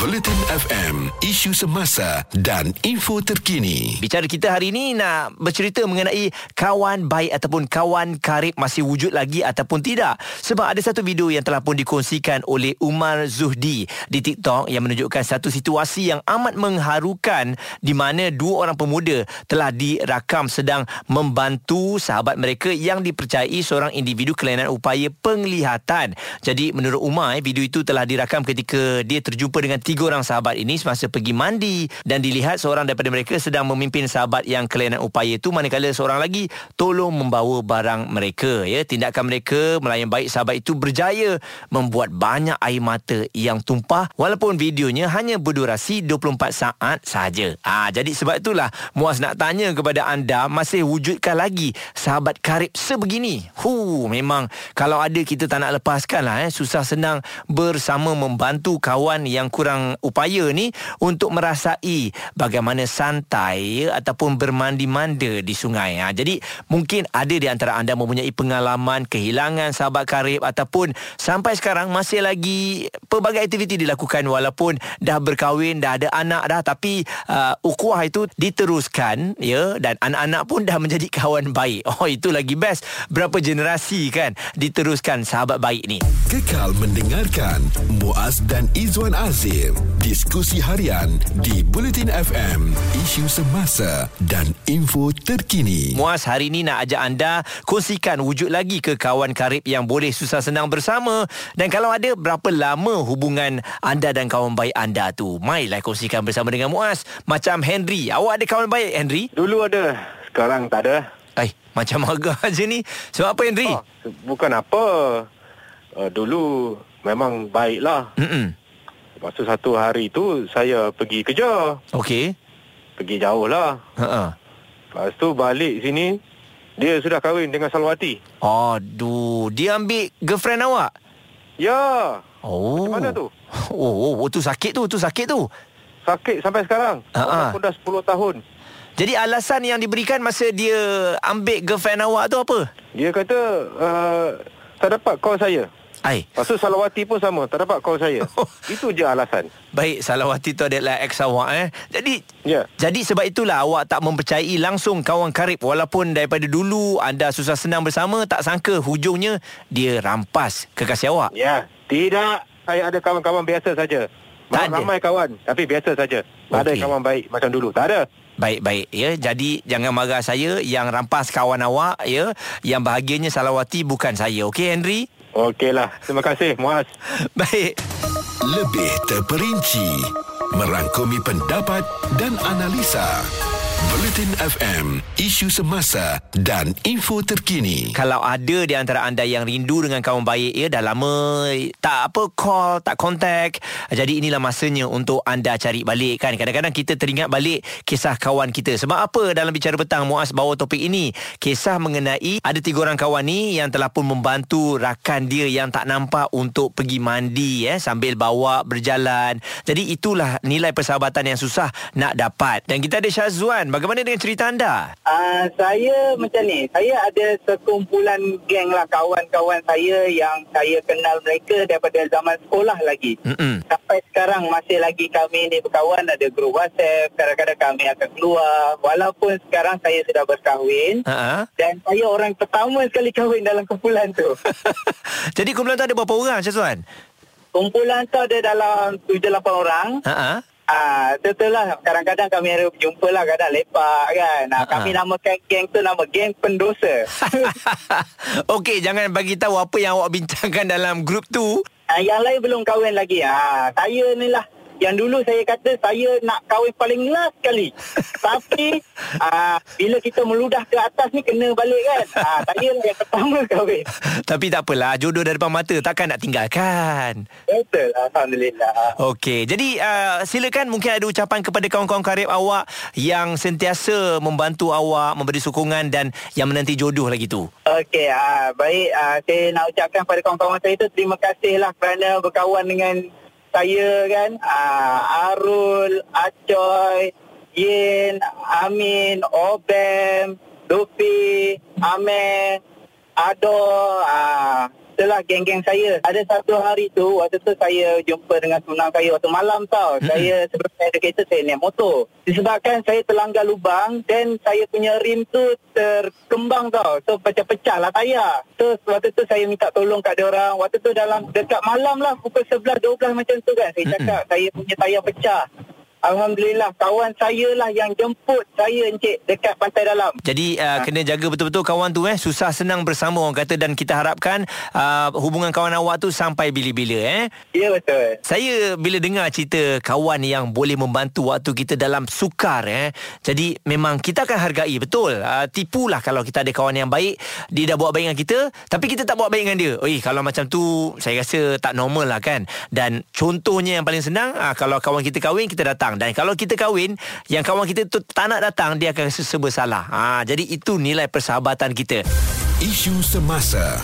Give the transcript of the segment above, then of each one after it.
Bulletin FM, isu semasa dan info terkini. Bicara kita hari ini nak bercerita mengenai kawan baik ataupun kawan karib masih wujud lagi ataupun tidak. Sebab ada satu video yang telah pun dikongsikan oleh Umar Zuhdi di TikTok yang menunjukkan satu situasi yang amat mengharukan di mana dua orang pemuda telah dirakam sedang membantu sahabat mereka yang dipercayai seorang individu kelainan upaya penglihatan. Jadi menurut Umar, video itu telah dirakam ketika dia terjumpa dengan tiga orang sahabat ini semasa pergi mandi dan dilihat seorang daripada mereka sedang memimpin sahabat yang kelainan upaya itu manakala seorang lagi tolong membawa barang mereka ya. Tindakan mereka melayan baik sahabat itu berjaya membuat banyak air mata yang tumpah walaupun videonya hanya berdurasi 24 saat sahaja. Ah jadi sebab itulah Muaz nak tanya kepada anda masih wujudkah lagi sahabat karib sebegini? Hu memang kalau ada kita tak nak lepaskan lah eh. Susah senang bersama membantu kawan yang kurang kurang upaya ni untuk merasai bagaimana santai ataupun bermandi-manda di sungai. Ha, jadi mungkin ada di antara anda mempunyai pengalaman kehilangan sahabat karib ataupun sampai sekarang masih lagi pelbagai aktiviti dilakukan walaupun dah berkahwin, dah ada anak dah tapi uh, ukhuwah itu diteruskan ya dan anak-anak pun dah menjadi kawan baik. Oh itu lagi best. Berapa generasi kan diteruskan sahabat baik ni. Kekal mendengarkan Muaz dan Izwan Azir Diskusi harian di Bulletin FM. Isu semasa dan info terkini. Muaz, hari ini nak ajak anda kongsikan wujud lagi ke kawan karib yang boleh susah senang bersama. Dan kalau ada, berapa lama hubungan anda dan kawan baik anda tu? Mailah kongsikan bersama dengan Muaz. Macam Henry. Awak ada kawan baik, Henry? Dulu ada. Sekarang tak ada. Eh, macam agak aja ni. Sebab apa, Henry? Oh, bukan apa. Uh, dulu memang baiklah. Mm-mm. Masa satu hari tu saya pergi kerja. Okey. Pergi jauh lah. Ha. Lepas tu balik sini dia sudah kahwin dengan Salwati. Aduh, dia ambil girlfriend awak? Ya. Oh. Macam mana tu? Oh, oh, oh, tu sakit tu, tu sakit tu. Sakit sampai sekarang. Aku dah 10 tahun. Jadi alasan yang diberikan masa dia ambil girlfriend awak tu apa? Dia kata uh, tak dapat call saya. Ai. Pasal Salawati pun sama, tak dapat call saya. Oh. Itu je alasan. Baik, Salawati tu adalah ex awak eh. Jadi ya. Jadi sebab itulah awak tak mempercayai langsung kawan karib walaupun daripada dulu anda susah senang bersama, tak sangka hujungnya dia rampas kekasih awak. Ya, tidak. Saya ada kawan-kawan biasa saja. Tak ada. Ramai kawan, tapi biasa saja. Tak okay. ada kawan baik macam dulu. Tak ada. Baik-baik ya. Jadi jangan marah saya yang rampas kawan awak ya. Yang bahagianya Salawati bukan saya. Okey Henry? Okeylah. Terima kasih, Muaz. Baik. Lebih terperinci merangkumi pendapat dan analisa. Bulletin FM, isu semasa dan info terkini. Kalau ada di antara anda yang rindu dengan kawan baik ya dah lama tak apa call, tak contact. Jadi inilah masanya untuk anda cari balik kan. Kadang-kadang kita teringat balik kisah kawan kita. Sebab apa dalam bicara petang Muaz bawa topik ini? Kisah mengenai ada tiga orang kawan ni yang telah pun membantu rakan dia yang tak nampak untuk pergi mandi eh sambil bawa berjalan. Jadi itulah nilai persahabatan yang susah nak dapat. Dan kita ada Syazwan bagaimana dengan cerita anda? Uh, saya macam ni, saya ada sekumpulan geng lah kawan-kawan saya yang saya kenal mereka daripada zaman sekolah lagi. Mm-mm. Sampai sekarang masih lagi kami ni berkawan, ada grup WhatsApp, kadang-kadang kami akan keluar. Walaupun sekarang saya sudah berkahwin uh-huh. dan saya orang pertama sekali kahwin dalam kumpulan tu. Jadi kumpulan tu ada berapa orang, Syazwan? Kumpulan tu ada dalam 7-8 orang. Uh-huh. Ah, betul lah. Kadang-kadang kami ada berjumpa lah, kadang lepak kan. Ah, kami uh-huh. namakan geng tu nama geng pendosa. Okey, jangan bagi tahu apa yang awak bincangkan dalam grup tu. Ah, yang lain belum kahwin lagi. Ah, saya ni lah yang dulu saya kata saya nak kahwin paling last sekali. Tapi aa, ah, bila kita meludah ke atas ni kena balik kan. Aa, ah, saya lah yang pertama kahwin. Tapi tak apalah jodoh dari depan mata takkan nak tinggalkan. Betul alhamdulillah. Okey jadi uh, silakan mungkin ada ucapan kepada kawan-kawan karib awak yang sentiasa membantu awak memberi sokongan dan yang menanti jodoh lagi tu. Okey uh, baik uh, saya nak ucapkan kepada kawan-kawan saya tu terima kasihlah kerana berkawan dengan saya kan uh, Arul, Acoy, Yin, Amin, Obem, Lupi, Amen, Ado, uh, itulah geng-geng saya. Ada satu hari tu, waktu tu saya jumpa dengan tunang saya waktu malam tau. Hmm. Saya sebelum saya ada kereta, saya naik motor. Disebabkan saya terlanggar lubang dan saya punya rim tu terkembang tau. So pecah-pecah lah tayar. So waktu tu saya minta tolong kat orang. Waktu tu dalam dekat malam lah pukul 11-12 macam tu kan. Saya cakap hmm. saya punya tayar pecah. Alhamdulillah kawan saya lah yang jemput saya encik dekat pantai dalam. Jadi uh, ha. kena jaga betul-betul kawan tu eh susah senang bersama orang kata dan kita harapkan uh, hubungan kawan awak tu sampai bila-bila eh. Ya betul. Saya bila dengar cerita kawan yang boleh membantu waktu kita dalam sukar eh. Jadi memang kita akan hargai betul. Uh, tipulah kalau kita ada kawan yang baik dia dah buat baik dengan kita tapi kita tak buat baik dengan dia. Oi kalau macam tu saya rasa tak normal lah kan. Dan contohnya yang paling senang uh, kalau kawan kita kahwin kita datang datang dan kalau kita kahwin yang kawan kita tu tak nak datang dia akan rasa serba salah. Ha jadi itu nilai persahabatan kita. Isu semasa,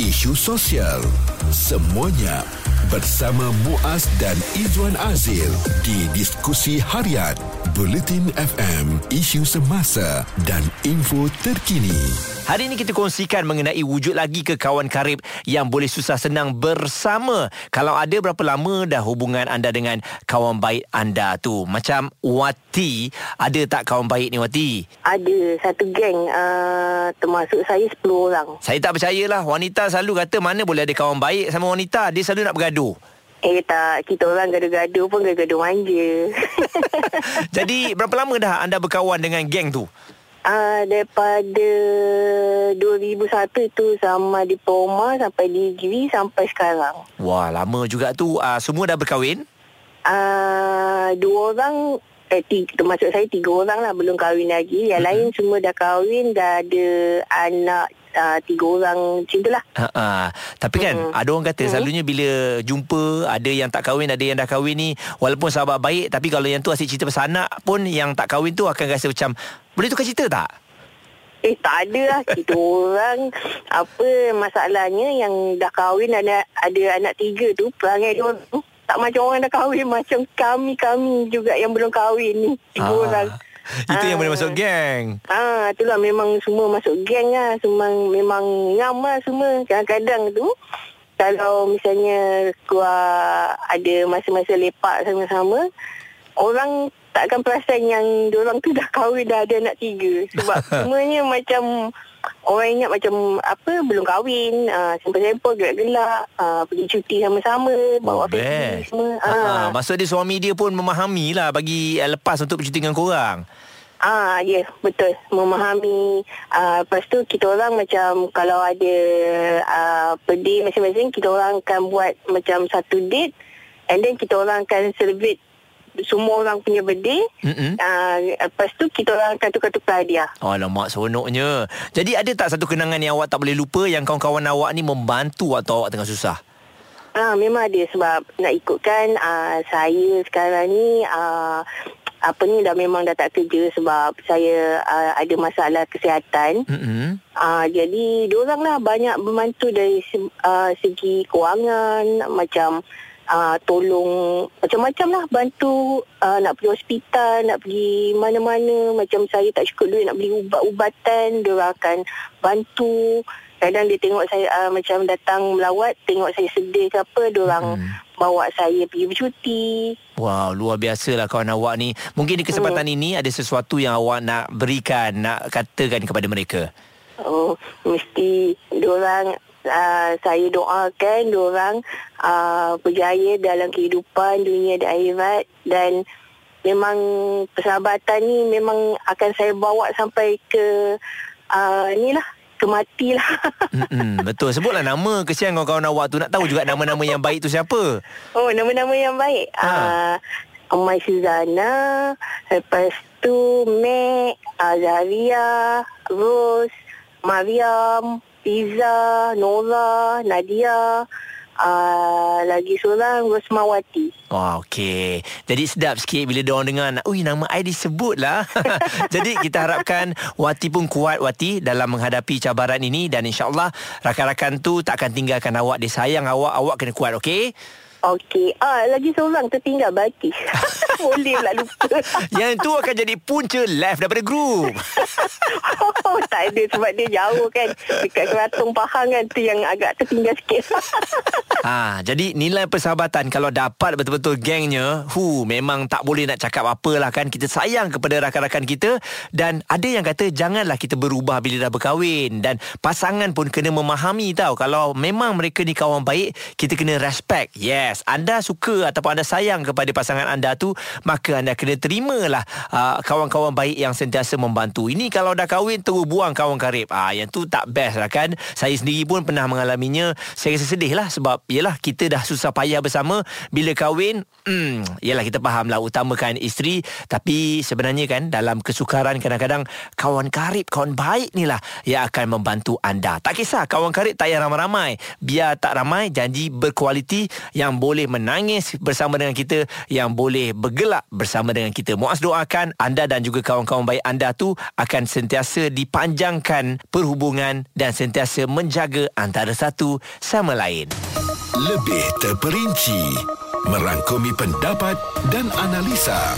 isu sosial, semuanya bersama Muaz dan Izwan Azil di diskusi harian Bulletin FM, isu semasa dan info terkini. Hari ini kita kongsikan mengenai wujud lagi ke kawan karib yang boleh susah senang bersama. Kalau ada berapa lama dah hubungan anda dengan kawan baik anda tu? Macam Wati, ada tak kawan baik ni Wati? Ada satu geng uh, termasuk saya 10 orang. Saya tak percayalah wanita selalu kata mana boleh ada kawan baik sama wanita, dia selalu nak bergaduh. Eh tak, kita orang gaduh-gaduh pun gaduh-gaduh manja. Jadi berapa lama dah anda berkawan dengan geng tu? Uh, daripada 2001 tu sama di Poma sampai Giri sampai sekarang. Wah, lama juga tu. Uh, semua dah berkahwin? Uh, dua orang, eh, tiga, termasuk saya tiga orang lah belum kahwin lagi. Yang uh-huh. lain semua dah kahwin, dah ada anak uh, tiga orang macam tu lah. Ha-ha. Tapi kan hmm. ada orang kata hmm. selalunya bila jumpa ada yang tak kahwin, ada yang dah kahwin ni walaupun sahabat baik tapi kalau yang tu asyik cerita pasal anak pun yang tak kahwin tu akan rasa macam boleh tukar cerita tak? Eh tak ada lah Kita orang Apa masalahnya Yang dah kahwin Ada, ada anak tiga tu Perangai dia tu Tak macam orang dah kahwin Macam kami-kami juga Yang belum kahwin ni Tiga ah. orang Itu yang boleh masuk ah. geng. Ah, Itulah memang semua masuk geng lah. Semua memang ngam lah semua. Kadang-kadang tu Kalau misalnya Keluar Ada masa-masa lepak sama-sama Orang tak akan perasan yang Diorang tu dah kahwin Dah ada anak tiga. Sebab semuanya macam Orang ingat macam Apa Belum kahwin uh, Sempur-sempur Gelak-gelak uh, Pergi cuti sama-sama Bawa oh, family semua uh. Maksud dia suami dia pun Memahami lah Bagi uh, lepas Untuk bercuti dengan korang Ah, ya, yeah, betul. Memahami. Uh, lepas tu kita orang macam kalau ada uh, birthday masing-masing, kita orang akan buat macam satu date and then kita orang akan celebrate semua orang punya birthday. Mm-hmm. Uh, lepas tu kita orang akan tukar-tukar hadiah. Alamak seronoknya. Jadi ada tak satu kenangan yang awak tak boleh lupa yang kawan-kawan awak ni membantu waktu awak tengah susah? Ah, memang ada sebab nak ikutkan uh, saya sekarang ni uh, apa ni dah memang dah tak kerja sebab saya uh, ada masalah kesihatan. Mm-hmm. Uh, jadi diorang lah banyak membantu dari uh, segi kewangan macam uh, tolong macam-macam lah bantu uh, nak pergi hospital, nak pergi mana-mana macam saya tak cukup duit nak beli ubat-ubatan, dia akan bantu. Kadang dia tengok saya uh, macam datang melawat, tengok saya sedih ke apa, dia orang hmm. bawa saya pergi bercuti. Wow, luar biasa lah kawan awak ni. Mungkin di kesempatan hmm. ini ada sesuatu yang awak nak berikan, nak katakan kepada mereka. Oh, mesti dia orang uh, saya doakan orang uh, berjaya dalam kehidupan dunia dan akhirat dan memang persahabatan ni memang akan saya bawa sampai ke uh, ke mati lah. Mm-mm, betul. Sebutlah nama kesian kawan-kawan awak tu. Nak tahu juga nama-nama yang baik tu siapa? Oh, nama-nama yang baik. Ha. Uh, Umay Suzana. Lepas tu Mek, Azaria, Rose, Mariam, Fiza, Nora, Nadia, uh, lagi seorang Rosmawati. Oh, okey. Jadi sedap sikit bila diorang dengar, ui nama I disebut lah. Jadi kita harapkan Wati pun kuat Wati dalam menghadapi cabaran ini dan insyaAllah rakan-rakan tu tak akan tinggalkan awak. Dia sayang awak, awak kena kuat, okey? Okey. Ah, lagi seorang tertinggal Baki. Boleh pula lupa. Yang tu akan jadi punca left daripada grup. oh, tak ada sebab dia jauh kan. Dekat Keratung Pahang kan tu yang agak tertinggal sikit. ha, jadi nilai persahabatan kalau dapat betul-betul gengnya, hu memang tak boleh nak cakap apalah kan. Kita sayang kepada rakan-rakan kita dan ada yang kata janganlah kita berubah bila dah berkahwin dan pasangan pun kena memahami tau kalau memang mereka ni kawan baik, kita kena respect. Yes anda suka ataupun anda sayang kepada pasangan anda tu maka anda kena terimalah uh, kawan-kawan baik yang sentiasa membantu. Ini kalau dah kahwin terus buang kawan karib. Ah yang tu tak best lah kan. Saya sendiri pun pernah mengalaminya. Saya rasa sedih lah sebab yalah kita dah susah payah bersama. Bila kahwin hmm, yalah kita faham lah utamakan isteri. Tapi sebenarnya kan dalam kesukaran kadang-kadang kawan karib kawan baik ni lah yang akan membantu anda. Tak kisah kawan karib tak payah ramai-ramai. Biar tak ramai janji berkualiti yang boleh menangis bersama dengan kita yang boleh bergelak bersama dengan kita. Muaz doakan anda dan juga kawan-kawan baik anda tu akan sentiasa dipanjangkan perhubungan dan sentiasa menjaga antara satu sama lain. Lebih terperinci merangkumi pendapat dan analisa.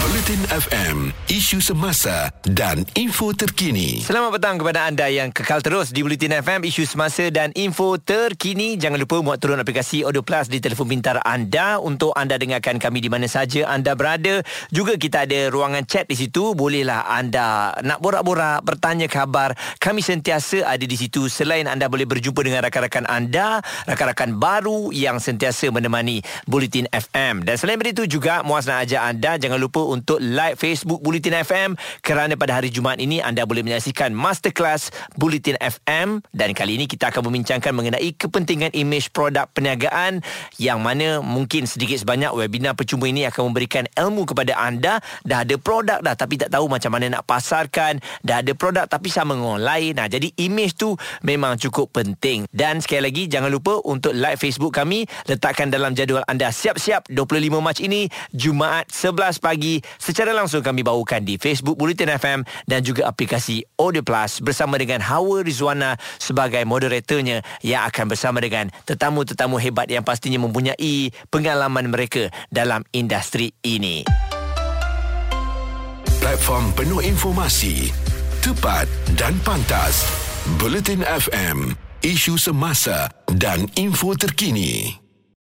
Bulletin FM, isu semasa dan info terkini. Selamat petang kepada anda yang kekal terus di Bulletin FM, isu semasa dan info terkini. Jangan lupa muat turun aplikasi Audio Plus di telefon pintar anda untuk anda dengarkan kami di mana saja anda berada. Juga kita ada ruangan chat di situ. Bolehlah anda nak borak-borak, bertanya khabar. Kami sentiasa ada di situ. Selain anda boleh berjumpa dengan rakan-rakan anda, rakan-rakan baru yang sentiasa menemani Bulletin FM. Dan selain itu juga, muas nak ajak anda jangan lupa untuk like Facebook Bulletin FM kerana pada hari Jumaat ini anda boleh menyaksikan masterclass Bulletin FM dan kali ini kita akan membincangkan mengenai kepentingan imej produk perniagaan yang mana mungkin sedikit sebanyak webinar percuma ini akan memberikan ilmu kepada anda. Dah ada produk dah tapi tak tahu macam mana nak pasarkan. Dah ada produk tapi sama dengan orang lain. Nah, jadi imej tu memang cukup penting. Dan sekali lagi jangan lupa untuk like Facebook kami. Letakkan dalam jadual anda siap-siap 25 Mac ini Jumaat 11 pagi secara langsung kami bawakan di Facebook Bulletin FM dan juga aplikasi Audio Plus bersama dengan Hawa Rizwana sebagai moderatornya yang akan bersama dengan tetamu-tetamu hebat yang pastinya mempunyai pengalaman mereka dalam industri ini. Platform penuh informasi, tepat dan pantas. Bulletin FM, isu semasa dan info terkini.